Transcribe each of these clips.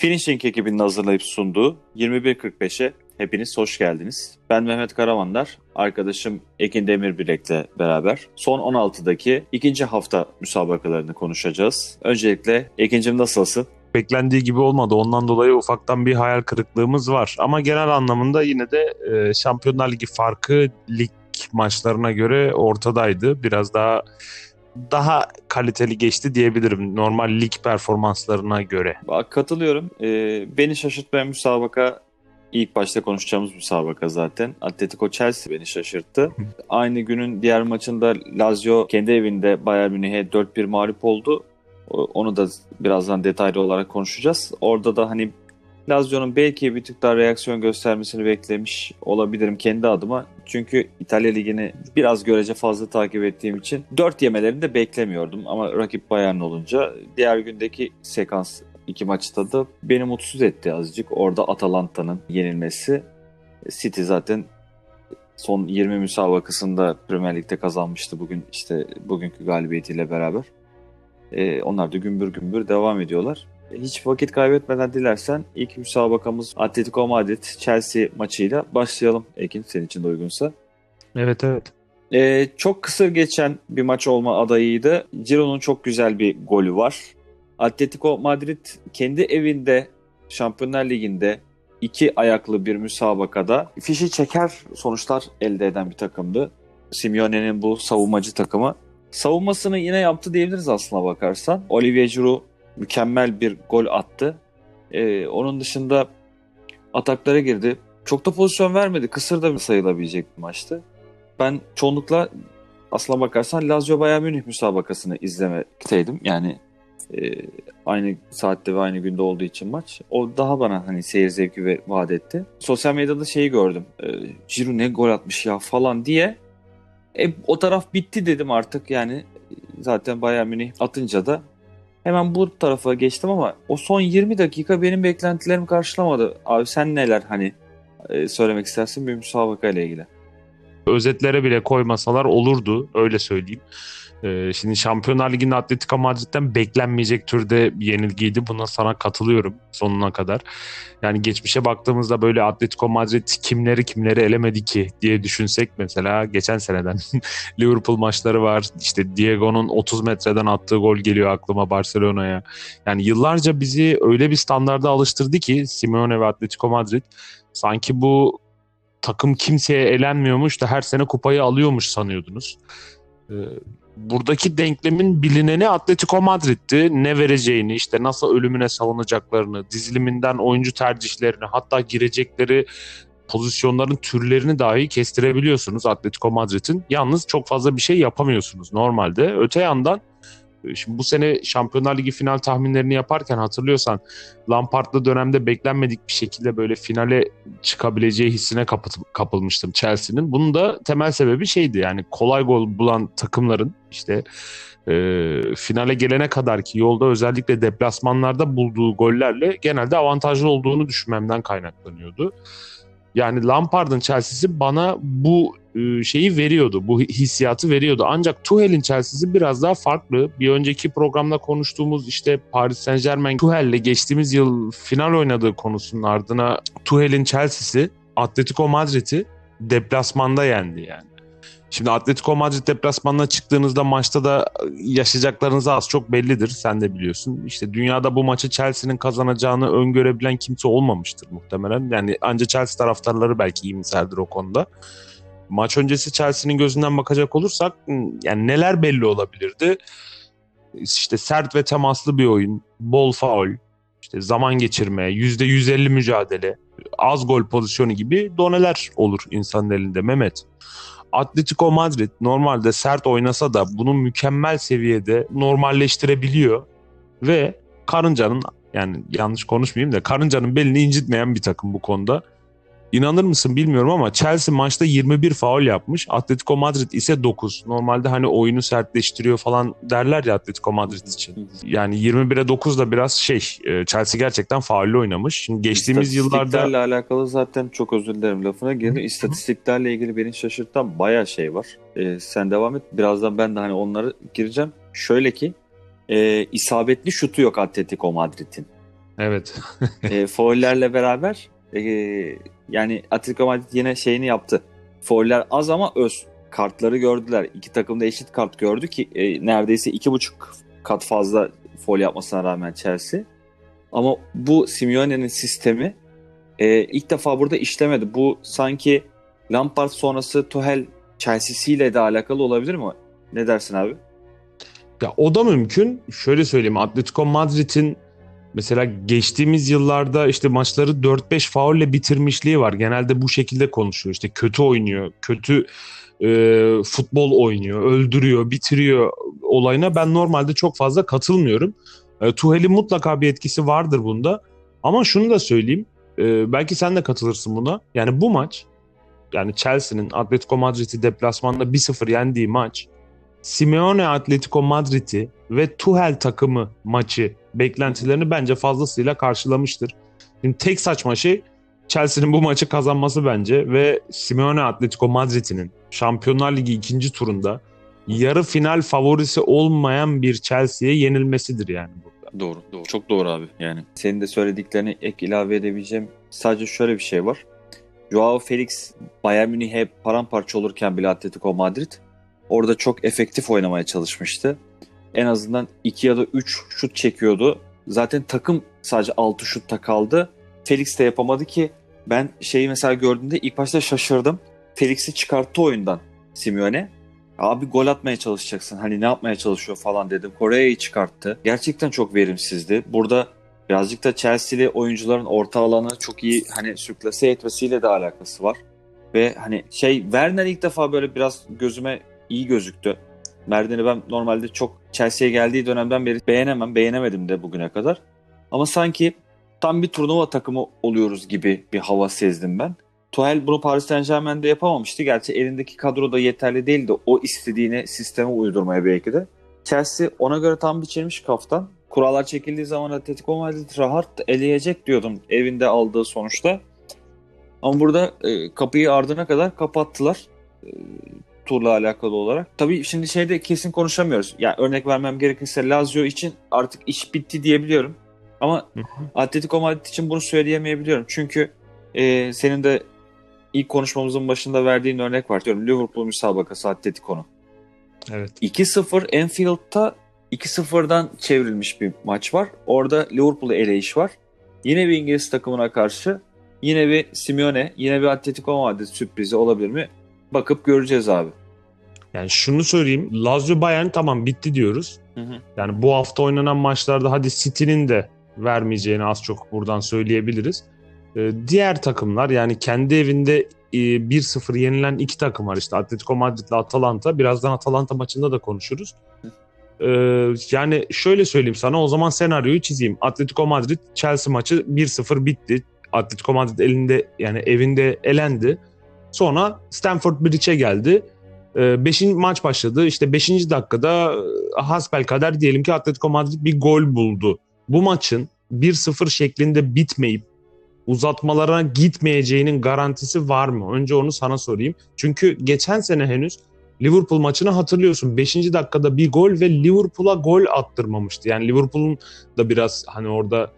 Finishing ekibinin hazırlayıp sunduğu 21.45'e hepiniz hoş geldiniz. Ben Mehmet Karavandar, arkadaşım Ekin Demirbilek'le beraber son 16'daki ikinci hafta müsabakalarını konuşacağız. Öncelikle Ekin'cim nasılsın? beklendiği gibi olmadı. Ondan dolayı ufaktan bir hayal kırıklığımız var. Ama genel anlamında yine de e, Şampiyonlar Ligi farkı lig maçlarına göre ortadaydı. Biraz daha daha kaliteli geçti diyebilirim normal lig performanslarına göre. Bak, katılıyorum. Ee, beni şaşırtmayan müsabaka ilk başta konuşacağımız müsabaka zaten. Atletico Chelsea beni şaşırttı. Aynı günün diğer maçında Lazio kendi evinde Bayern Münih'e 4-1 mağlup oldu. Onu da birazdan detaylı olarak konuşacağız. Orada da hani Lazio'nun belki bir tık daha reaksiyon göstermesini beklemiş olabilirim kendi adıma. Çünkü İtalya Ligi'ni biraz görece fazla takip ettiğim için 4 yemelerini de beklemiyordum. Ama rakip Bayern olunca diğer gündeki sekans iki maçta da beni mutsuz etti azıcık. Orada Atalanta'nın yenilmesi. City zaten son 20 müsabakasında Premier Lig'de kazanmıştı bugün işte bugünkü galibiyetiyle beraber. Ee, onlar da gümbür gümbür devam ediyorlar. Hiç vakit kaybetmeden dilersen ilk müsabakamız Atletico Madrid Chelsea maçıyla başlayalım Ekin senin için de uygunsa. Evet evet. Ee, çok kısır geçen bir maç olma adayıydı. Ciro'nun çok güzel bir golü var. Atletico Madrid kendi evinde Şampiyonlar Ligi'nde iki ayaklı bir müsabakada fişi çeker sonuçlar elde eden bir takımdı. Simeone'nin bu savunmacı takımı. Savunmasını yine yaptı diyebiliriz aslına bakarsan. Olivier Giroud mükemmel bir gol attı. Ee, onun dışında ataklara girdi. Çok da pozisyon vermedi. Kısır da sayılabilecek bir maçtı. Ben çoğunlukla aslına bakarsan Lazio Bayern Münih müsabakasını izlemekteydim. Yani e, aynı saatte ve aynı günde olduğu için maç. O daha bana hani seyir zevki ve vaat etti. Sosyal medyada şeyi gördüm. E, Giroud ne gol atmış ya falan diye. E, o taraf bitti dedim artık yani. Zaten Bayern Münih atınca da Hemen bu tarafa geçtim ama o son 20 dakika benim beklentilerimi karşılamadı. Abi sen neler hani e, söylemek istersin bir müsabaka ile ilgili? Özetlere bile koymasalar olurdu öyle söyleyeyim. Ee, şimdi Şampiyonlar Ligi'nde Atletico Madrid'den beklenmeyecek türde bir yenilgiydi. Buna sana katılıyorum sonuna kadar. Yani geçmişe baktığımızda böyle Atletico Madrid kimleri kimleri elemedi ki diye düşünsek mesela geçen seneden Liverpool maçları var. İşte Diego'nun 30 metreden attığı gol geliyor aklıma Barcelona'ya. Yani yıllarca bizi öyle bir standarda alıştırdı ki Simeone ve Atletico Madrid sanki bu takım kimseye elenmiyormuş da her sene kupayı alıyormuş sanıyordunuz. Ee, buradaki denklemin bilineni Atletico Madrid'ti. Ne vereceğini, işte nasıl ölümüne savunacaklarını, diziliminden oyuncu tercihlerini, hatta girecekleri pozisyonların türlerini dahi kestirebiliyorsunuz Atletico Madrid'in. Yalnız çok fazla bir şey yapamıyorsunuz normalde. Öte yandan Şimdi bu sene Şampiyonlar Ligi final tahminlerini yaparken hatırlıyorsan Lampard'lı dönemde beklenmedik bir şekilde böyle finale çıkabileceği hissine kapılmıştım Chelsea'nin. Bunun da temel sebebi şeydi yani kolay gol bulan takımların işte e, finale gelene kadar ki yolda özellikle deplasmanlarda bulduğu gollerle genelde avantajlı olduğunu düşünmemden kaynaklanıyordu. Yani Lampard'ın Chelsea'si bana bu e, şeyi veriyordu. Bu hissiyatı veriyordu. Ancak Tuchel'in Chelsea'si biraz daha farklı. Bir önceki programda konuştuğumuz işte Paris Saint Germain Tuchel'le geçtiğimiz yıl final oynadığı konusunun ardına Tuchel'in Chelsea'si Atletico Madrid'i deplasmanda yendi yani. Şimdi Atletico Madrid deplasmanına çıktığınızda maçta da yaşayacaklarınız az çok bellidir. Sen de biliyorsun. İşte dünyada bu maçı Chelsea'nin kazanacağını öngörebilen kimse olmamıştır muhtemelen. Yani ancak Chelsea taraftarları belki iyimserdir o konuda. Maç öncesi Chelsea'nin gözünden bakacak olursak yani neler belli olabilirdi? İşte sert ve temaslı bir oyun, bol faul, işte zaman geçirme, %150 mücadele, az gol pozisyonu gibi doneler olur insanın elinde Mehmet. Atletico Madrid normalde sert oynasa da bunu mükemmel seviyede normalleştirebiliyor ve karıncanın yani yanlış konuşmayayım da karıncanın belini incitmeyen bir takım bu konuda. İnanır mısın bilmiyorum ama Chelsea maçta 21 faul yapmış. Atletico Madrid ise 9. Normalde hani oyunu sertleştiriyor falan derler ya Atletico Madrid için. Yani 21'e 9 da biraz şey e, Chelsea gerçekten faulle oynamış. Şimdi geçtiğimiz yıllarda... Alakalı zaten çok özür dilerim lafına girdim. İstatistiklerle ilgili beni şaşırtan bayağı şey var. Ee, sen devam et. Birazdan ben de hani onları gireceğim. Şöyle ki e, isabetli şutu yok Atletico Madrid'in. Evet. e, foullerle beraber e, yani Atletico Madrid yine şeyini yaptı. Fouller az ama öz. Kartları gördüler. İki takım da eşit kart gördü ki e, neredeyse iki buçuk kat fazla foul yapmasına rağmen Chelsea. Ama bu Simeone'nin sistemi e, ilk defa burada işlemedi. Bu sanki Lampard sonrası Tuchel Chelsea'siyle de alakalı olabilir mi? Ne dersin abi? Ya o da mümkün. Şöyle söyleyeyim. Atletico Madrid'in mesela geçtiğimiz yıllarda işte maçları 4-5 faulle bitirmişliği var. Genelde bu şekilde konuşuyor. İşte kötü oynuyor, kötü e, futbol oynuyor, öldürüyor, bitiriyor olayına ben normalde çok fazla katılmıyorum. E, Tuhel'in mutlaka bir etkisi vardır bunda. Ama şunu da söyleyeyim. E, belki sen de katılırsın buna. Yani bu maç yani Chelsea'nin Atletico Madrid'i deplasmanda 1-0 yendiği maç Simeone Atletico Madrid'i ve Tuchel takımı maçı beklentilerini bence fazlasıyla karşılamıştır. Şimdi tek saçma şey Chelsea'nin bu maçı kazanması bence ve Simeone Atletico Madrid'in Şampiyonlar Ligi ikinci turunda yarı final favorisi olmayan bir Chelsea'ye yenilmesidir yani burada. Doğru, doğru. Çok doğru abi yani. Senin de söylediklerini ek ilave edebileceğim sadece şöyle bir şey var. Joao Felix Bayern Münih'e paramparça olurken bile Atletico Madrid orada çok efektif oynamaya çalışmıştı. En azından 2 ya da 3 şut çekiyordu. Zaten takım sadece 6 şutta kaldı. Felix de yapamadı ki ben şeyi mesela gördüğümde ilk başta şaşırdım. Felix'i çıkarttı oyundan Simeone. Abi gol atmaya çalışacaksın. Hani ne yapmaya çalışıyor falan dedim. Kore'yi çıkarttı. Gerçekten çok verimsizdi. Burada birazcık da Chelsea'li oyuncuların orta alanı çok iyi hani sürklase etmesiyle de alakası var. Ve hani şey Werner ilk defa böyle biraz gözüme iyi gözüktü. Merden'i ben normalde çok Chelsea'ye geldiği dönemden beri beğenemem. Beğenemedim de bugüne kadar. Ama sanki tam bir turnuva takımı oluyoruz gibi bir hava sezdim ben. Tuchel bunu Paris Saint Germain'de yapamamıştı. Gerçi elindeki kadro da yeterli değildi. O istediğini sisteme uydurmaya belki de. Chelsea ona göre tam biçilmiş kaftan. Kurallar çekildiği zaman Atletico Madrid rahat eleyecek diyordum evinde aldığı sonuçta. Ama burada e, kapıyı ardına kadar kapattılar. E, turla alakalı olarak. Tabii şimdi şeyde kesin konuşamıyoruz. Yani örnek vermem gerekirse Lazio için artık iş bitti diyebiliyorum. Ama Atletico Madrid için bunu söyleyemeyebiliyorum. Çünkü e, senin de ilk konuşmamızın başında verdiğin örnek var diyorum. Liverpool müsabakası Atletico'nun. Evet. 2-0 Anfield'da 2-0'dan çevrilmiş bir maç var. Orada Liverpool'u eleyiş var. Yine bir İngiliz takımına karşı yine bir Simeone, yine bir Atletico Madrid sürprizi olabilir mi? Bakıp göreceğiz abi. Yani şunu söyleyeyim. Lazio Bayern tamam bitti diyoruz. Hı hı. Yani bu hafta oynanan maçlarda hadi City'nin de vermeyeceğini az çok buradan söyleyebiliriz. Ee, diğer takımlar yani kendi evinde e, 1-0 yenilen iki takım var işte Atletico Madrid ile Atalanta. Birazdan Atalanta maçında da konuşuruz. Ee, yani şöyle söyleyeyim sana o zaman senaryoyu çizeyim. Atletico Madrid Chelsea maçı 1-0 bitti. Atletico Madrid elinde yani evinde elendi. Sonra Stamford Bridge'e geldi. Ee, beşinci maç başladı. İşte beşinci dakikada e, hasbel kader diyelim ki Atletico Madrid bir gol buldu. Bu maçın 1-0 şeklinde bitmeyip uzatmalara gitmeyeceğinin garantisi var mı? Önce onu sana sorayım. Çünkü geçen sene henüz Liverpool maçını hatırlıyorsun. 5. dakikada bir gol ve Liverpool'a gol attırmamıştı. Yani Liverpool'un da biraz hani orada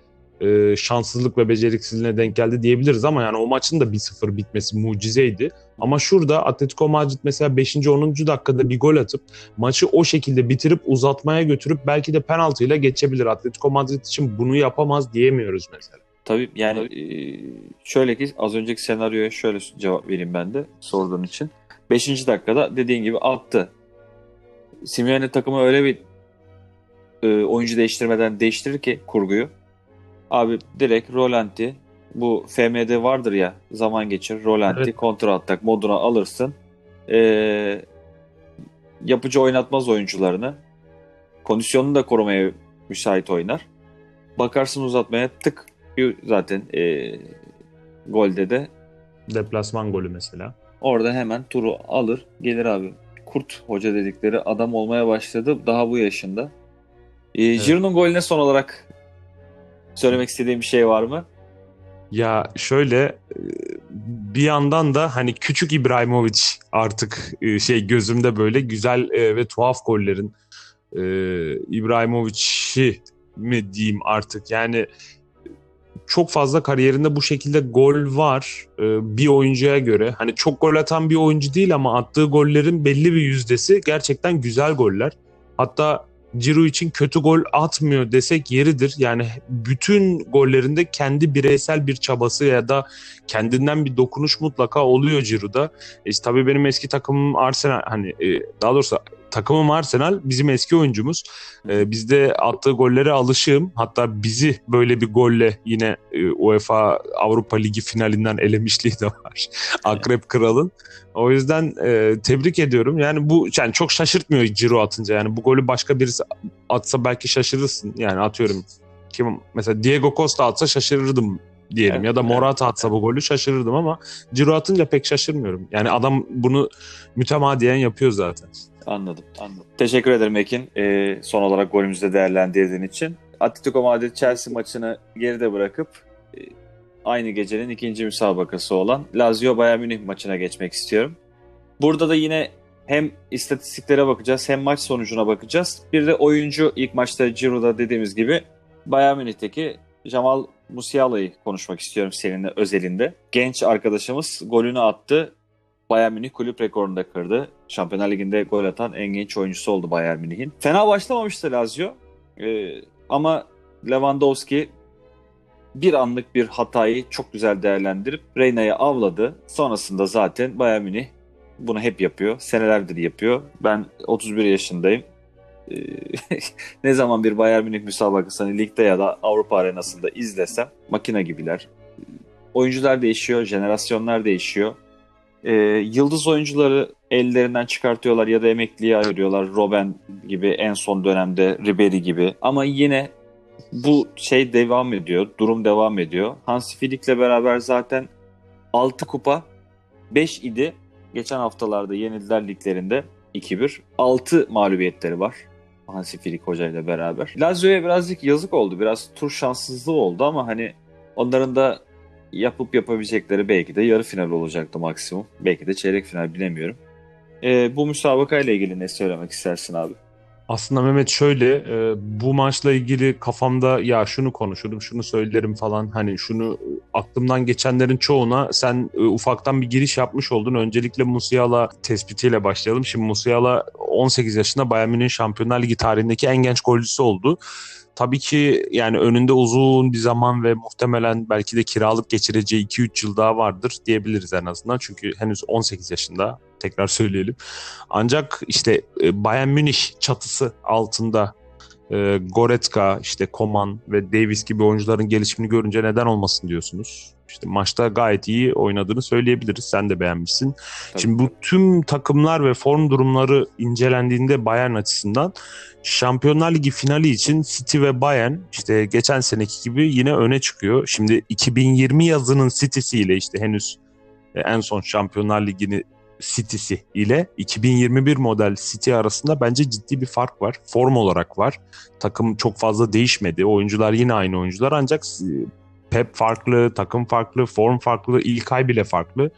e, şanssızlık ve beceriksizliğine denk geldi diyebiliriz ama yani o maçın da 1-0 bitmesi mucizeydi. Ama şurada Atletico Madrid mesela 5. 10. dakikada bir gol atıp maçı o şekilde bitirip uzatmaya götürüp belki de penaltıyla geçebilir. Atletico Madrid için bunu yapamaz diyemiyoruz mesela. Tabii yani e, şöyle ki az önceki senaryoya şöyle cevap vereyim ben de sorduğun için. 5. dakikada dediğin gibi attı. Simeone takımı öyle bir e, oyuncu değiştirmeden değiştirir ki kurguyu. Abi direkt rolanti bu FM'de vardır ya zaman geçir rolanti evet. kontra atak moduna alırsın. Ee, yapıcı oynatmaz oyuncularını. Kondisyonunu da korumaya müsait oynar. Bakarsın uzatmaya tık zaten e, golde de deplasman golü mesela. Orada hemen turu alır gelir abi. Kurt hoca dedikleri adam olmaya başladı daha bu yaşında. E, evet. Giroud'un golüne son olarak Söylemek istediğim bir şey var mı? Ya şöyle e, bir yandan da hani küçük İbrahimovic artık e, şey gözümde böyle güzel e, ve tuhaf gollerin İbrahimovic'i mi diyeyim artık yani çok fazla kariyerinde bu şekilde gol var bir oyuncuya göre. Hani çok gol atan bir oyuncu değil ama attığı gollerin belli bir yüzdesi gerçekten güzel goller. Hatta Ciro için kötü gol atmıyor desek yeridir. Yani bütün gollerinde kendi bireysel bir çabası ya da kendinden bir dokunuş mutlaka oluyor Ciro'da. E, tabii benim eski takımım Arsenal hani e, daha doğrusu takımım Arsenal bizim eski oyuncumuz. E, bizde attığı gollere alışığım. Hatta bizi böyle bir golle yine e, UEFA Avrupa Ligi finalinden elemişliği de var. Akrep Kral'ın. O yüzden e, tebrik ediyorum. Yani bu yani çok şaşırtmıyor Ciro atınca. Yani bu golü başka birisi atsa belki şaşırırsın. Yani atıyorum kim mesela Diego Costa atsa şaşırırdım diyelim evet, ya da Morata atsa bu golü şaşırırdım ama Ciro atınca pek şaşırmıyorum. Yani adam bunu mütemadiyen yapıyor zaten. Anladım, anladım. Teşekkür ederim Ekin. Ee, son olarak golümüzde değerlendirdiğin için. Atletico Madrid Chelsea maçını geride bırakıp e, aynı gecenin ikinci müsabakası olan Lazio Bayern Münih maçına geçmek istiyorum. Burada da yine hem istatistiklere bakacağız hem maç sonucuna bakacağız. Bir de oyuncu ilk maçta Ciro'da dediğimiz gibi Bayern Münih'teki Jamal Musiala'yı konuşmak istiyorum seninle özelinde. Genç arkadaşımız golünü attı. Bayern Münih kulüp rekorunu da kırdı. Şampiyonlar Ligi'nde gol atan en genç oyuncusu oldu Bayern Münih'in. Fena başlamamıştı Lazio. Ee, ama Lewandowski bir anlık bir hatayı çok güzel değerlendirip Reyna'yı avladı. Sonrasında zaten Bayern Münih bunu hep yapıyor. Senelerdir yapıyor. Ben 31 yaşındayım. Ee, ne zaman bir Bayern Münih müsabakasını ligde ya da Avrupa arenasında izlesem makine gibiler. Oyuncular değişiyor, jenerasyonlar değişiyor. Ee, yıldız oyuncuları ellerinden çıkartıyorlar ya da emekliye ayırıyorlar. Robben gibi en son dönemde Ribery gibi. Ama yine bu şey devam ediyor. Durum devam ediyor. Hansi Flick'le beraber zaten 6 kupa 5 idi. Geçen haftalarda yenildiler liglerinde 2-1. 6 mağlubiyetleri var. Hansi Flick hocayla beraber. Lazio'ya birazcık yazık oldu. Biraz tur şanssızlığı oldu ama hani onların da yapıp yapabilecekleri belki de yarı final olacaktı maksimum. Belki de çeyrek final bilemiyorum. Ee, bu müsabaka ile ilgili ne söylemek istersin abi? Aslında Mehmet şöyle e, bu maçla ilgili kafamda ya şunu konuşurum şunu söylerim falan hani şunu aklımdan geçenlerin çoğuna sen e, ufaktan bir giriş yapmış oldun. Öncelikle Musiala tespitiyle başlayalım. Şimdi Musiala 18 yaşında Bayern Münih Şampiyonlar Ligi tarihindeki en genç golcüsü oldu. Tabii ki yani önünde uzun bir zaman ve muhtemelen belki de kiralık geçireceği 2-3 yıl daha vardır diyebiliriz en azından. Çünkü henüz 18 yaşında tekrar söyleyelim. Ancak işte e, Bayern Münih çatısı altında e, işte Koman ve Davis gibi oyuncuların gelişimini görünce neden olmasın diyorsunuz. İşte maçta gayet iyi oynadığını söyleyebiliriz. Sen de beğenmişsin. Tabii. Şimdi bu tüm takımlar ve form durumları incelendiğinde Bayern açısından Şampiyonlar Ligi finali için City ve Bayern işte geçen seneki gibi yine öne çıkıyor. Şimdi 2020 yazının City'si ile işte henüz e, en son Şampiyonlar Ligi'ni City'si ile 2021 model City arasında bence ciddi bir fark var. Form olarak var. Takım çok fazla değişmedi. Oyuncular yine aynı oyuncular ancak e, Pep farklı, takım farklı, form farklı, ilk ay bile farklı.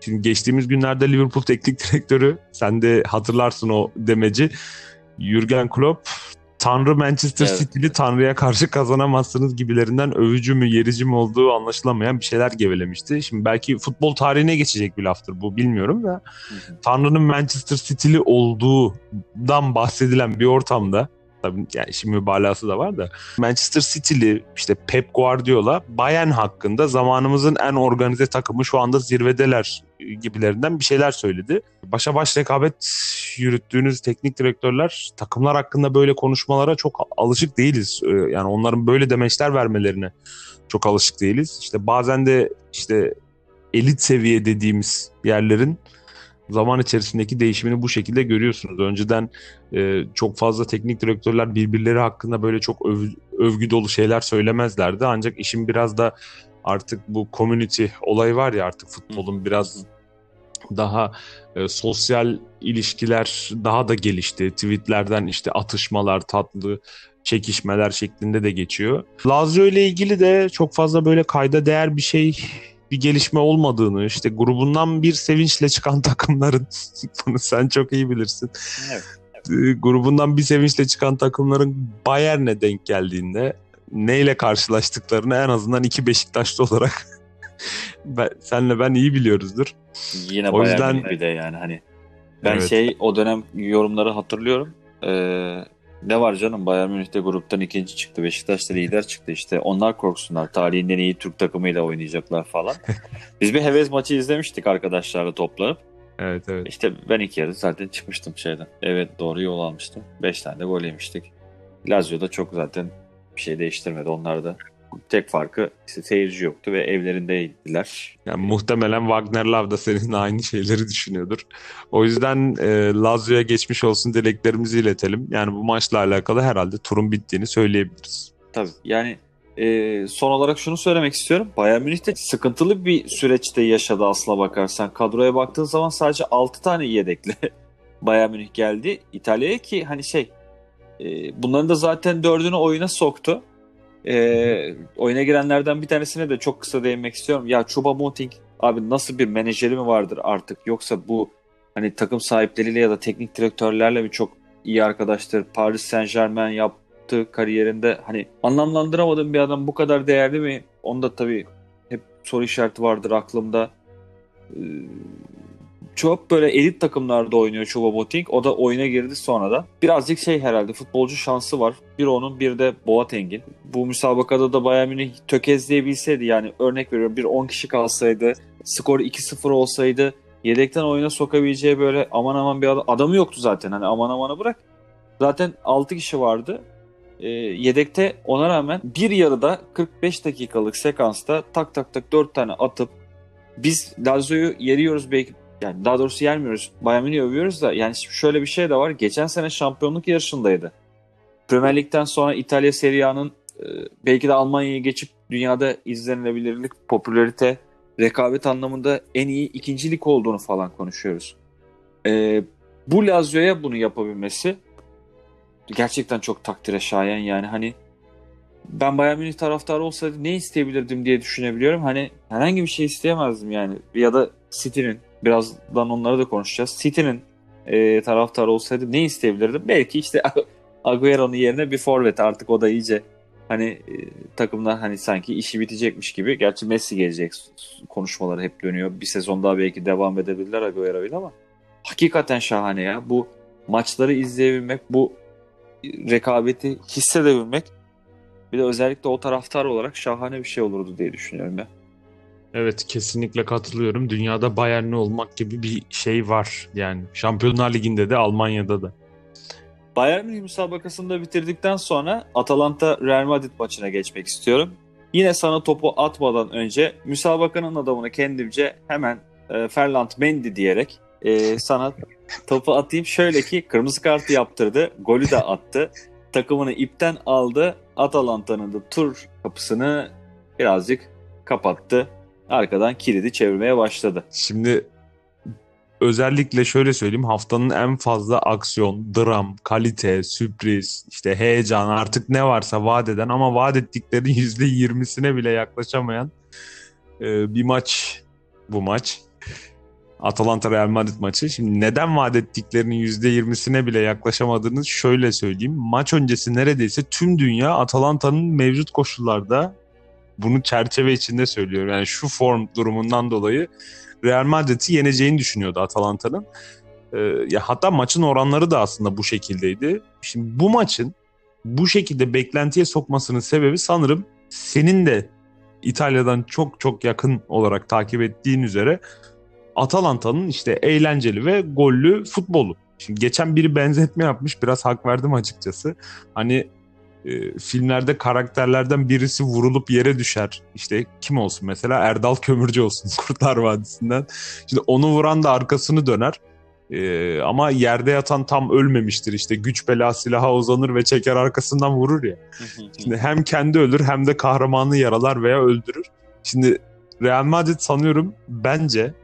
Şimdi geçtiğimiz günlerde Liverpool teknik direktörü, sen de hatırlarsın o demeci, Jurgen Klopp Tanrı Manchester evet. City'li Tanrı'ya karşı kazanamazsınız gibilerinden övücü mü yerici mi olduğu anlaşılamayan bir şeyler gevelemişti. Şimdi belki futbol tarihine geçecek bir laftır bu bilmiyorum da Tanrı'nın Manchester City'li olduğundan bahsedilen bir ortamda tabii yani işin mübalağası da var da Manchester City'li işte Pep Guardiola Bayern hakkında zamanımızın en organize takımı şu anda zirvedeler gibilerinden bir şeyler söyledi. Başa baş rekabet yürüttüğünüz teknik direktörler takımlar hakkında böyle konuşmalara çok alışık değiliz. Ee, yani onların böyle demeçler vermelerine çok alışık değiliz. İşte bazen de işte elit seviye dediğimiz yerlerin zaman içerisindeki değişimini bu şekilde görüyorsunuz. Önceden e, çok fazla teknik direktörler birbirleri hakkında böyle çok öv, övgü dolu şeyler söylemezlerdi. Ancak işin biraz da artık bu community olayı var ya artık futbolun biraz daha e, sosyal ilişkiler daha da gelişti. Tweetlerden işte atışmalar, tatlı çekişmeler şeklinde de geçiyor. Lazio ile ilgili de çok fazla böyle kayda değer bir şey bir gelişme olmadığını işte grubundan bir sevinçle çıkan takımların bunu sen çok iyi bilirsin. Evet. evet. Grubundan bir sevinçle çıkan takımların Bayern'e denk geldiğinde neyle karşılaştıklarını en azından iki Beşiktaşlı olarak ben, senle ben iyi biliyoruzdur. Yine o yüzden bir de yani hani ben evet. şey o dönem yorumları hatırlıyorum. Ee, ne var canım Bayern Münih'te gruptan ikinci çıktı. Beşiktaş'ta lider çıktı işte. Onlar korksunlar. Tarihin en iyi Türk takımıyla oynayacaklar falan. Biz bir heves maçı izlemiştik arkadaşlarla toplanıp. Evet evet. İşte ben iki yarı zaten çıkmıştım şeyden. Evet doğru yol almıştım. Beş tane de gol yemiştik. Lazio'da çok zaten bir şey değiştirmedi. Onlar da tek farkı işte seyirci yoktu ve evlerindeydiler. Yani muhtemelen Wagner Love da seninle aynı şeyleri düşünüyordur. O yüzden e, Lazio'ya geçmiş olsun dileklerimizi iletelim. Yani bu maçla alakalı herhalde turun bittiğini söyleyebiliriz. Tabii yani e, son olarak şunu söylemek istiyorum. Bayern Münih de sıkıntılı bir süreçte yaşadı aslına bakarsan. Kadroya baktığın zaman sadece 6 tane yedekli Bayern Münih geldi. İtalya'ya ki hani şey e, bunların da zaten dördünü oyuna soktu. E, oyuna girenlerden bir tanesine de çok kısa değinmek istiyorum. Ya Chuba Moting abi nasıl bir menajeri mi vardır artık yoksa bu hani takım sahipleriyle ya da teknik direktörlerle mi çok iyi arkadaştır? Paris Saint Germain yaptığı kariyerinde hani anlamlandıramadığım bir adam bu kadar değerli mi? Onda tabii hep soru işareti vardır aklımda. Ee, çok böyle elit takımlarda oynuyor Chuba Moting. O da oyuna girdi sonra da. Birazcık şey herhalde futbolcu şansı var. Bir onun bir de Boateng'in. Bu müsabakada da Bayern Münih tökezleyebilseydi yani örnek veriyorum bir 10 kişi kalsaydı skor 2-0 olsaydı yedekten oyuna sokabileceği böyle aman aman bir adam, adamı yoktu zaten hani aman amana bırak. Zaten 6 kişi vardı. E, yedekte ona rağmen bir yarıda 45 dakikalık sekansta tak tak tak 4 tane atıp biz Lazio'yu yeriyoruz belki yani daha doğrusu yermiyoruz. Bayern Münih'i övüyoruz da yani şöyle bir şey de var. Geçen sene şampiyonluk yarışındaydı. Premier Lig'den sonra İtalya Serie A'nın e, belki de Almanya'yı geçip dünyada izlenilebilirlik, popülarite, rekabet anlamında en iyi ikincilik olduğunu falan konuşuyoruz. E, bu Lazio'ya bunu yapabilmesi gerçekten çok takdire şayan yani hani ben Bayern Münih taraftarı olsaydı ne isteyebilirdim diye düşünebiliyorum. Hani herhangi bir şey isteyemezdim yani. Ya da City'nin birazdan onları da konuşacağız. City'nin e, taraftarı olsaydı ne isteyebilirdim? Belki işte Agüero'nun yerine bir forvet artık o da iyice hani e, takımda hani sanki işi bitecekmiş gibi. Gerçi Messi gelecek konuşmaları hep dönüyor. Bir sezon daha belki devam edebilirler Agüero ile ama hakikaten şahane ya. Bu maçları izleyebilmek, bu rekabeti hissedebilmek bir de özellikle o taraftar olarak şahane bir şey olurdu diye düşünüyorum ya. Evet kesinlikle katılıyorum. Dünyada Bayern'li olmak gibi bir şey var. Yani Şampiyonlar Ligi'nde de Almanya'da da. Bayern Münih müsabakasında bitirdikten sonra Atalanta Real Madrid maçına geçmek istiyorum. Yine sana topu atmadan önce müsabakanın adamını kendimce hemen e, Ferland Mendy diyerek e, sana topu atayım. Şöyle ki kırmızı kartı yaptırdı. Golü de attı. Takımını ipten aldı. Atalanta'nın da tur kapısını birazcık kapattı arkadan kilidi çevirmeye başladı. Şimdi özellikle şöyle söyleyeyim haftanın en fazla aksiyon, dram, kalite, sürpriz, işte heyecan artık ne varsa vaat eden ama vaat ettiklerinin %20'sine bile yaklaşamayan e, bir maç bu maç. Atalanta Real Madrid maçı. Şimdi neden vaat ettiklerinin %20'sine bile yaklaşamadığını şöyle söyleyeyim. Maç öncesi neredeyse tüm dünya Atalanta'nın mevcut koşullarda bunu çerçeve içinde söylüyorum. Yani şu form durumundan dolayı Real Madrid'i yeneceğini düşünüyordu Atalanta'nın. Ee, ya hatta maçın oranları da aslında bu şekildeydi. Şimdi bu maçın bu şekilde beklentiye sokmasının sebebi sanırım senin de İtalya'dan çok çok yakın olarak takip ettiğin üzere Atalanta'nın işte eğlenceli ve gollü futbolu. Şimdi geçen biri benzetme yapmış biraz hak verdim açıkçası. Hani e, filmlerde karakterlerden birisi vurulup yere düşer. İşte kim olsun mesela Erdal Kömürcü olsun Kurtlar Vadisi'nden. Şimdi onu vuran da arkasını döner. Ee, ama yerde yatan tam ölmemiştir işte güç bela silaha uzanır ve çeker arkasından vurur ya. Şimdi hem kendi ölür hem de kahramanı yaralar veya öldürür. Şimdi Real Madrid sanıyorum bence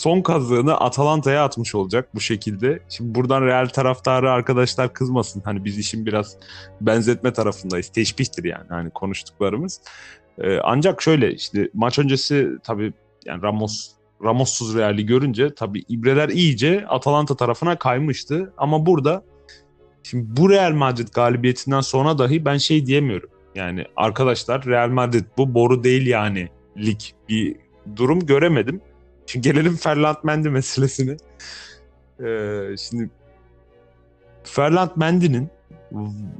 son kazığını Atalanta'ya atmış olacak bu şekilde. Şimdi buradan Real taraftarı arkadaşlar kızmasın. Hani biz işin biraz benzetme tarafındayız. Teşbihtir yani hani konuştuklarımız. Ee, ancak şöyle işte maç öncesi tabii yani Ramos Ramos'suz Real'i görünce tabii ibreler iyice Atalanta tarafına kaymıştı. Ama burada şimdi bu Real Madrid galibiyetinden sonra dahi ben şey diyemiyorum. Yani arkadaşlar Real Madrid bu boru değil yani lig bir durum göremedim. Şimdi gelelim Ferland Mendy meselesine. Ee, şimdi Ferland Mendy'nin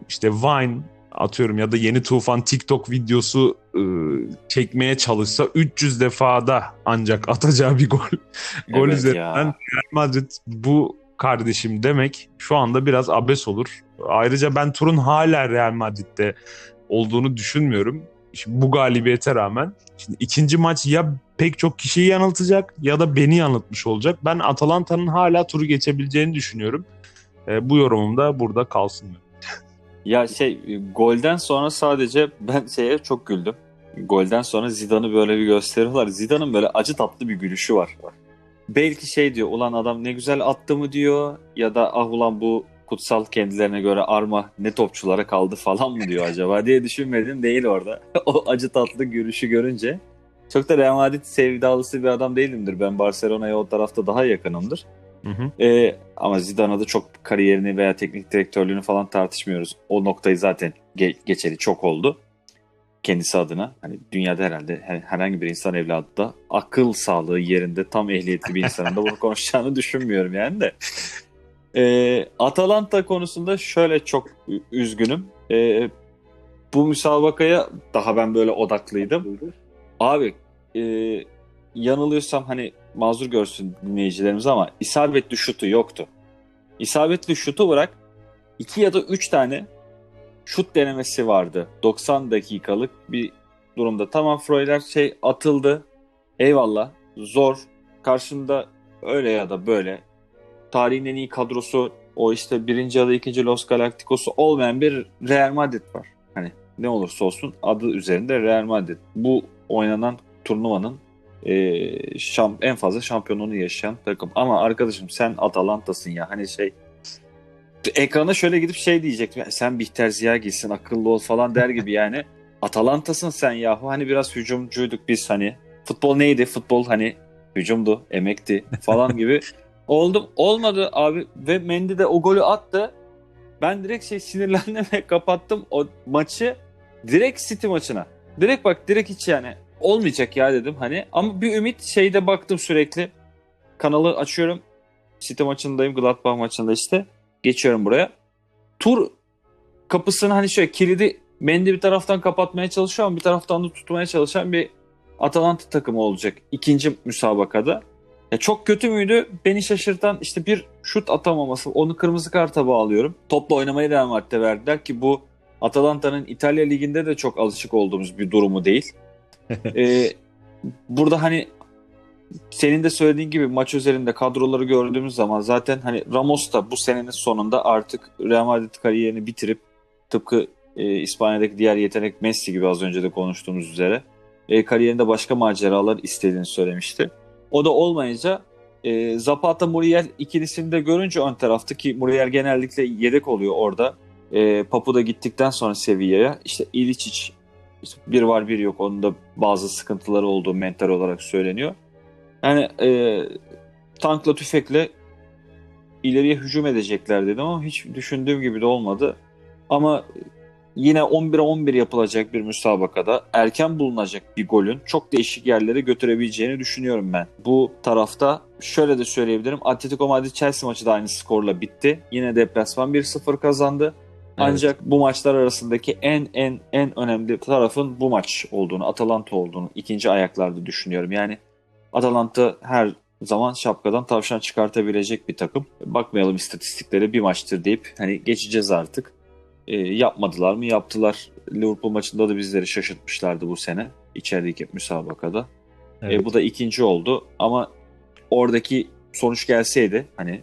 işte Vine atıyorum ya da yeni tufan TikTok videosu e, çekmeye çalışsa 300 defada ancak atacağı bir gol. gol Evet üzerinden ya. Real Madrid bu kardeşim demek şu anda biraz abes olur. Ayrıca ben turun hala Real Madrid'de olduğunu düşünmüyorum. Şimdi bu galibiyete rağmen şimdi ikinci maç ya pek çok kişiyi yanıltacak ya da beni yanıltmış olacak. Ben Atalanta'nın hala turu geçebileceğini düşünüyorum. E, bu yorumum da burada kalsın. Ya şey golden sonra sadece ben şeye çok güldüm. Golden sonra Zidane'ı böyle bir gösteriyorlar. Zidane'ın böyle acı tatlı bir gülüşü var. Belki şey diyor ulan adam ne güzel attı mı diyor ya da ah ulan bu kutsal kendilerine göre arma ne topçulara kaldı falan mı diyor acaba diye düşünmedim değil orada. o acı tatlı gülüşü görünce. Çok da Real Madrid sevdalısı bir adam değilimdir. Ben Barcelona'ya o tarafta daha yakınımdır. Hı hı. Ee, ama Zidane'a da çok kariyerini veya teknik direktörlüğünü falan tartışmıyoruz. O noktayı zaten ge- geçeli çok oldu. Kendisi adına. Hani dünyada herhalde her- herhangi bir insan evladı da akıl sağlığı yerinde tam ehliyetli bir insanın da bunu konuşacağını düşünmüyorum yani de. Ee, Atalanta konusunda şöyle çok üzgünüm. Ee, bu müsabakaya daha ben böyle odaklıydım. Abi e, yanılıyorsam hani mazur görsün dinleyicilerimiz ama isabetli şutu yoktu. İsabetli şutu bırak 2 ya da 3 tane şut denemesi vardı. 90 dakikalık bir durumda. Tamam Freuler şey atıldı. Eyvallah. Zor. Karşında öyle ya da böyle. Tarihin en iyi kadrosu o işte birinci ya da ikinci Los Galacticos'u olmayan bir Real Madrid var. Hani ne olursa olsun adı üzerinde Real Madrid. Bu oynanan turnuvanın e, şam, en fazla şampiyonluğunu yaşayan takım. Ama arkadaşım sen Atalanta'sın ya hani şey ekrana şöyle gidip şey diyecektim. "Ya Sen Bihter Ziya gitsin akıllı ol falan der gibi yani. Atalanta'sın sen yahu. Hani biraz hücumcuyduk biz hani. Futbol neydi? Futbol hani hücumdu, emekti falan gibi. Oldum. Olmadı abi ve Mendy de o golü attı. Ben direkt şey sinirlendim ve kapattım o maçı. Direkt City maçına. Direkt bak direkt hiç yani olmayacak ya dedim hani. Ama bir ümit şeyde baktım sürekli. Kanalı açıyorum. City maçındayım. Gladbach maçında işte. Geçiyorum buraya. Tur kapısını hani şöyle kilidi Mendy bir taraftan kapatmaya çalışıyor ama bir taraftan da tutmaya çalışan bir Atalanta takımı olacak ikinci müsabakada. Ya çok kötü müydü? Beni şaşırtan işte bir şut atamaması. Onu kırmızı karta bağlıyorum. Topla oynamayı Real Madrid'e verdiler ki bu Atalanta'nın İtalya Ligi'nde de çok alışık olduğumuz bir durumu değil. Ee, burada hani senin de söylediğin gibi maç üzerinde kadroları gördüğümüz zaman zaten hani Ramos da bu senenin sonunda artık Real Madrid kariyerini bitirip tıpkı e, İspanya'daki diğer yetenek Messi gibi az önce de konuştuğumuz üzere e, kariyerinde başka maceralar istediğini söylemişti. O da olmayınca e, Zapata Muriel ikilisini de görünce ön tarafta ki Muriel genellikle yedek oluyor orada. E, Papu da gittikten sonra Sevilla'ya işte İliçic işte bir var bir yok onun da bazı sıkıntıları olduğu mental olarak söyleniyor. Yani e, tankla tüfekle ileriye hücum edecekler dedim ama hiç düşündüğüm gibi de olmadı. Ama yine 11'e 11 yapılacak bir müsabakada erken bulunacak bir golün çok değişik yerlere götürebileceğini düşünüyorum ben. Bu tarafta şöyle de söyleyebilirim. Atletico Madrid Chelsea maçı da aynı skorla bitti. Yine deplasman 1-0 kazandı. Ancak bu maçlar arasındaki en en en önemli tarafın bu maç olduğunu, Atalanta olduğunu ikinci ayaklarda düşünüyorum. Yani Atalanta her zaman şapkadan tavşan çıkartabilecek bir takım. Bakmayalım istatistiklere bir maçtır deyip hani geçeceğiz artık. E, yapmadılar mı? Yaptılar. Liverpool maçında da bizleri şaşırtmışlardı bu sene içerideki müsabakada. Evet. E, bu da ikinci oldu ama oradaki sonuç gelseydi hani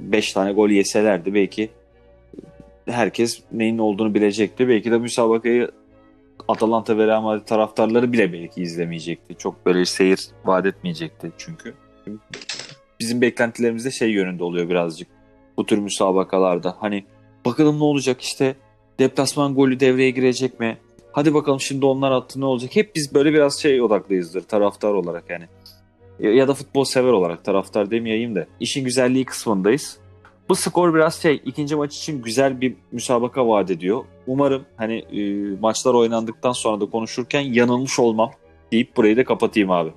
5 tane gol yeselerdi belki herkes neyin olduğunu bilecekti. Belki de müsabakayı Atalanta ve Real Madrid taraftarları bile belki izlemeyecekti. Çok böyle seyir vaat etmeyecekti çünkü. Bizim beklentilerimiz de şey yönünde oluyor birazcık. Bu tür müsabakalarda. Hani bakalım ne olacak işte deplasman golü devreye girecek mi? Hadi bakalım şimdi onlar attı ne olacak? Hep biz böyle biraz şey odaklıyızdır taraftar olarak yani. Ya, da futbol sever olarak taraftar demeyeyim de. işin güzelliği kısmındayız. Bu skor biraz şey ikinci maç için güzel bir müsabaka vaat ediyor. Umarım hani e, maçlar oynandıktan sonra da konuşurken yanılmış olmam deyip burayı da kapatayım abi.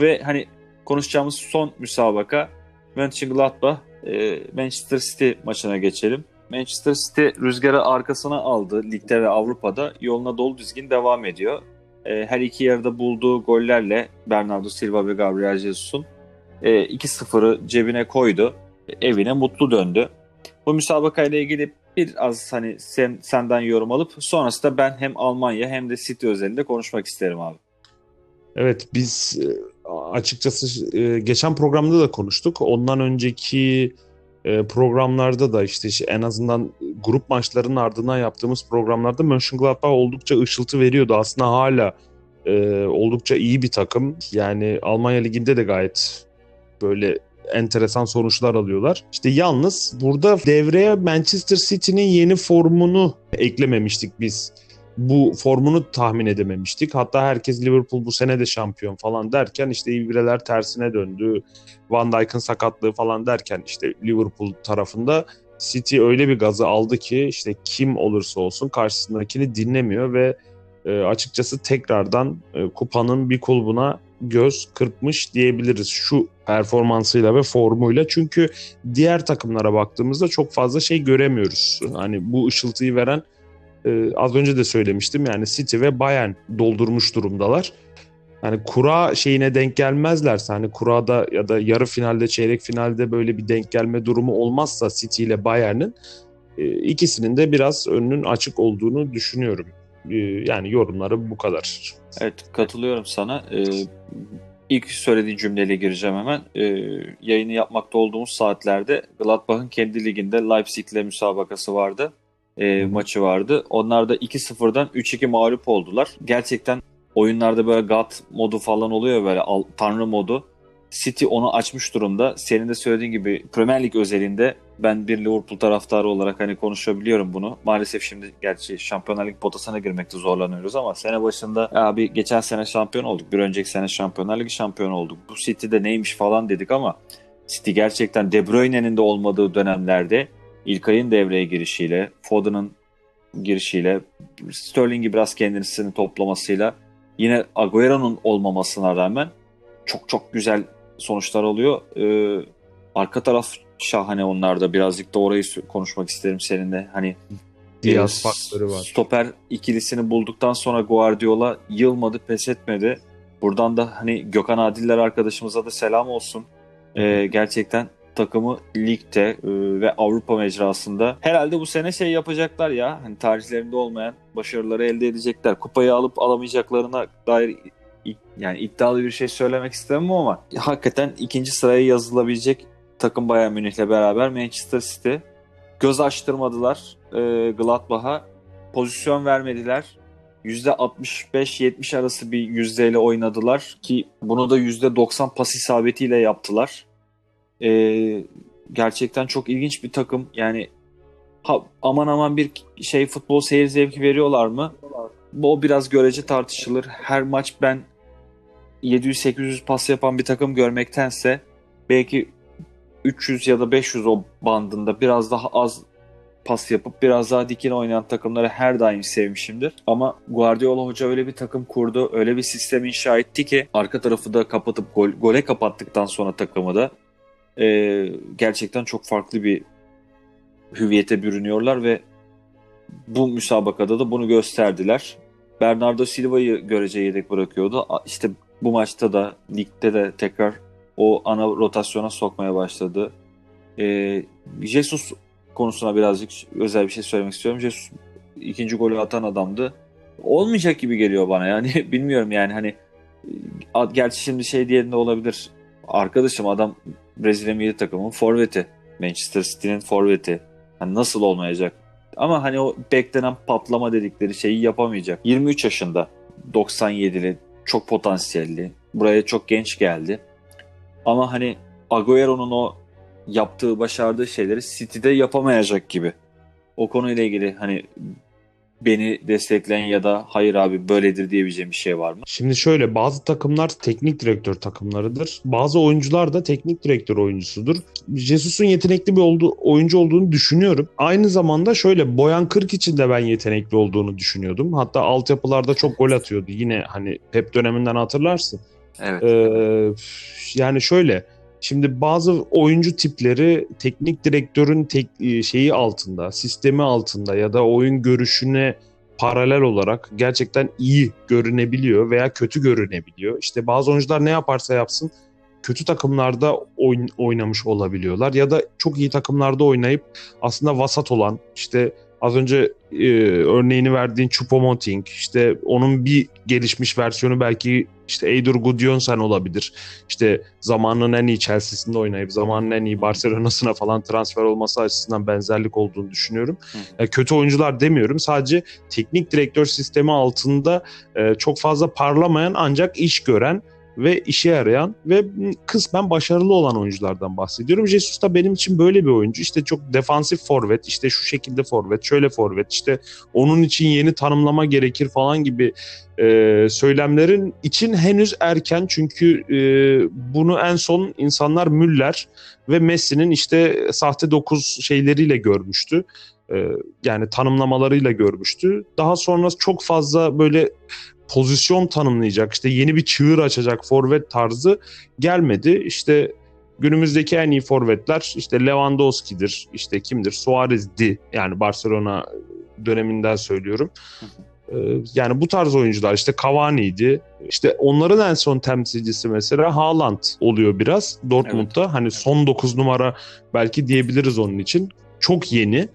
Ve hani konuşacağımız son müsabaka Mönchengladbach e, Manchester City maçına geçelim. Manchester City rüzgarı arkasına aldı ligde ve Avrupa'da yoluna dolu dizgin devam ediyor. E, her iki yarıda bulduğu gollerle Bernardo Silva ve Gabriel Jesus'un e, 2-0'ı cebine koydu. Evine mutlu döndü. Bu müsabakayla ilgili biraz hani sen, senden yorum alıp sonrasında ben hem Almanya hem de City özelinde konuşmak isterim abi. Evet biz e, açıkçası e, geçen programda da konuştuk. Ondan önceki e, programlarda da işte en azından grup maçlarının ardından yaptığımız programlarda Mönchengladbach oldukça ışıltı veriyordu. Aslında hala oldukça iyi bir takım. Yani Almanya Ligi'nde de gayet böyle enteresan sonuçlar alıyorlar. İşte yalnız burada devreye Manchester City'nin yeni formunu eklememiştik biz bu formunu tahmin edememiştik. Hatta herkes Liverpool bu sene de şampiyon falan derken işte ibreler tersine döndü. Van Dijk'ın sakatlığı falan derken işte Liverpool tarafında City öyle bir gazı aldı ki işte kim olursa olsun karşısındakini dinlemiyor ve e, açıkçası tekrardan e, kupanın bir kulbuna göz kırpmış diyebiliriz şu performansıyla ve formuyla. Çünkü diğer takımlara baktığımızda çok fazla şey göremiyoruz. Hani bu ışıltıyı veren e, az önce de söylemiştim yani City ve Bayern doldurmuş durumdalar. Yani kura şeyine denk gelmezlerse hani kurada ya da yarı finalde çeyrek finalde böyle bir denk gelme durumu olmazsa City ile Bayern'in e, ikisinin de biraz önünün açık olduğunu düşünüyorum. E, yani yorumları bu kadar. Evet katılıyorum sana. Ee, ilk söylediğin cümleyle gireceğim hemen. Ee, yayını yapmakta olduğumuz saatlerde Gladbach'ın kendi liginde Leipzig ile müsabakası vardı e, maçı vardı. Onlar da 2-0'dan 3-2 mağlup oldular. Gerçekten oyunlarda böyle God modu falan oluyor böyle al, tanrı modu. City onu açmış durumda. Senin de söylediğin gibi Premier Lig özelinde ben bir Liverpool taraftarı olarak hani konuşabiliyorum bunu. Maalesef şimdi gerçi Şampiyonlar Lig potasına girmekte zorlanıyoruz ama sene başında abi geçen sene şampiyon olduk. Bir önceki sene Şampiyonlar Ligi şampiyon olduk. Bu City'de neymiş falan dedik ama City gerçekten De Bruyne'nin de olmadığı dönemlerde İlkay'ın devreye girişiyle, Foden'ın girişiyle, Sterling'i biraz kendisini toplamasıyla yine Agüero'nun olmamasına rağmen çok çok güzel sonuçlar oluyor. Ee, arka taraf şahane onlarda. Birazcık da orayı konuşmak isterim seninle. Hani Diaz e, faktörü var. Stoper ikilisini bulduktan sonra Guardiola yılmadı, pes etmedi. Buradan da hani Gökhan Adiller arkadaşımıza da selam olsun. Ee, gerçekten takımı ligde e, ve Avrupa mecrasında herhalde bu sene şey yapacaklar ya hani tarihlerinde olmayan başarıları elde edecekler. Kupayı alıp alamayacaklarına dair yani iddialı bir şey söylemek istemem ama hakikaten ikinci sıraya yazılabilecek takım Bayern Münih'le beraber Manchester City göz açtırmadılar e, Gladbach'a pozisyon vermediler. %65-70 arası bir yüzdeyle oynadılar ki bunu da %90 pas isabetiyle yaptılar. E, gerçekten çok ilginç bir takım. Yani ha, aman aman bir şey futbol seyir zevki veriyorlar mı? O biraz görece tartışılır. Her maç ben 700-800 pas yapan bir takım görmektense belki 300 ya da 500 o bandında biraz daha az pas yapıp biraz daha dikine oynayan takımları her daim sevmişimdir. Ama Guardiola Hoca öyle bir takım kurdu, öyle bir sistem inşa etti ki arka tarafı da kapatıp gol, gole kapattıktan sonra takımı da e, gerçekten çok farklı bir hüviyete bürünüyorlar ve bu müsabakada da bunu gösterdiler. Bernardo Silva'yı görece yedek bırakıyordu. İşte bu maçta da ligde de tekrar o ana rotasyona sokmaya başladı. Ee, Jesus konusuna birazcık özel bir şey söylemek istiyorum. Jesus ikinci golü atan adamdı. Olmayacak gibi geliyor bana yani bilmiyorum yani hani gerçi şimdi şey diyen de olabilir. Arkadaşım adam Brezilya milli takımının forveti. Manchester City'nin forveti. Hani nasıl olmayacak? Ama hani o beklenen patlama dedikleri şeyi yapamayacak. 23 yaşında 97'li çok potansiyelli. Buraya çok genç geldi. Ama hani Agüero'nun o yaptığı, başardığı şeyleri City'de yapamayacak gibi. O konuyla ilgili hani beni destekleyen ya da hayır abi böyledir diyebileceğim bir şey var mı? Şimdi şöyle bazı takımlar teknik direktör takımlarıdır. Bazı oyuncular da teknik direktör oyuncusudur. Jesus'un yetenekli bir oldu, oyuncu olduğunu düşünüyorum. Aynı zamanda şöyle Boyan Kırk için de ben yetenekli olduğunu düşünüyordum. Hatta altyapılarda çok gol atıyordu. Yine hani Pep döneminden hatırlarsın. Evet. Ee, yani şöyle Şimdi bazı oyuncu tipleri teknik direktörün tek, e, şeyi altında, sistemi altında ya da oyun görüşüne paralel olarak gerçekten iyi görünebiliyor veya kötü görünebiliyor. İşte bazı oyuncular ne yaparsa yapsın kötü takımlarda oyn, oynamış olabiliyorlar ya da çok iyi takımlarda oynayıp aslında vasat olan işte az önce e, örneğini verdiğin Choupo-Moting işte onun bir gelişmiş versiyonu belki işte Eidur Gudjonsen olabilir. İşte zamanın en iyi Chelsea'sinde oynayıp zamanın en iyi Barcelona'sına falan transfer olması açısından benzerlik olduğunu düşünüyorum. Yani kötü oyuncular demiyorum. Sadece teknik direktör sistemi altında e, çok fazla parlamayan ancak iş gören ve işe yarayan ve kısmen başarılı olan oyunculardan bahsediyorum. Jesus da benim için böyle bir oyuncu. İşte çok defansif forvet, işte şu şekilde forvet, şöyle forvet, işte onun için yeni tanımlama gerekir falan gibi e, söylemlerin için henüz erken. Çünkü e, bunu en son insanlar Müller ve Messi'nin işte sahte dokuz şeyleriyle görmüştü e, yani tanımlamalarıyla görmüştü. Daha sonra çok fazla böyle pozisyon tanımlayacak, işte yeni bir çığır açacak forvet tarzı gelmedi. İşte günümüzdeki en iyi forvetler işte Lewandowski'dir, işte kimdir? Suarez'di yani Barcelona döneminden söylüyorum. Ee, yani bu tarz oyuncular işte Cavani'ydi. İşte onların en son temsilcisi mesela Haaland oluyor biraz Dortmund'da. Evet. Hani son 9 numara belki diyebiliriz onun için. Çok yeni.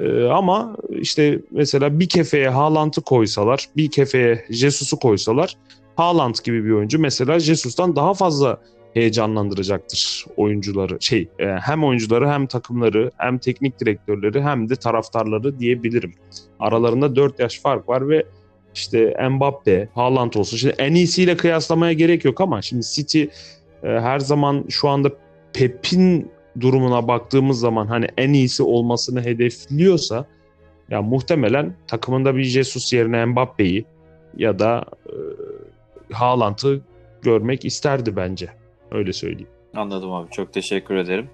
Ee, ama işte mesela bir kefeye Haaland'ı koysalar, bir kefeye Jesus'u koysalar Haaland gibi bir oyuncu mesela Jesus'tan daha fazla heyecanlandıracaktır oyuncuları. Şey e, hem oyuncuları hem takımları hem teknik direktörleri hem de taraftarları diyebilirim. Aralarında 4 yaş fark var ve işte Mbappe, Haaland olsun. Şimdi en iyisiyle kıyaslamaya gerek yok ama şimdi City e, her zaman şu anda Pep'in durumuna baktığımız zaman hani en iyisi olmasını hedefliyorsa ya muhtemelen takımında bir Jesus yerine Mbappe'yi ya da e, Haaland'ı görmek isterdi bence. Öyle söyleyeyim. Anladım abi. Çok teşekkür ederim.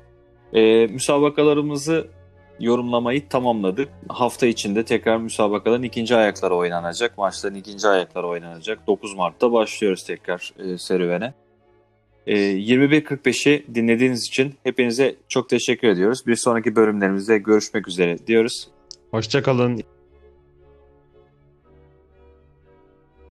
Ee, müsabakalarımızı yorumlamayı tamamladık. Hafta içinde tekrar müsabakaların ikinci ayakları oynanacak. Maçların ikinci ayakları oynanacak. 9 Mart'ta başlıyoruz tekrar e, serüvene. 21.45'i ee, dinlediğiniz için hepinize çok teşekkür ediyoruz. Bir sonraki bölümlerimizde görüşmek üzere diyoruz. Hoşçakalın.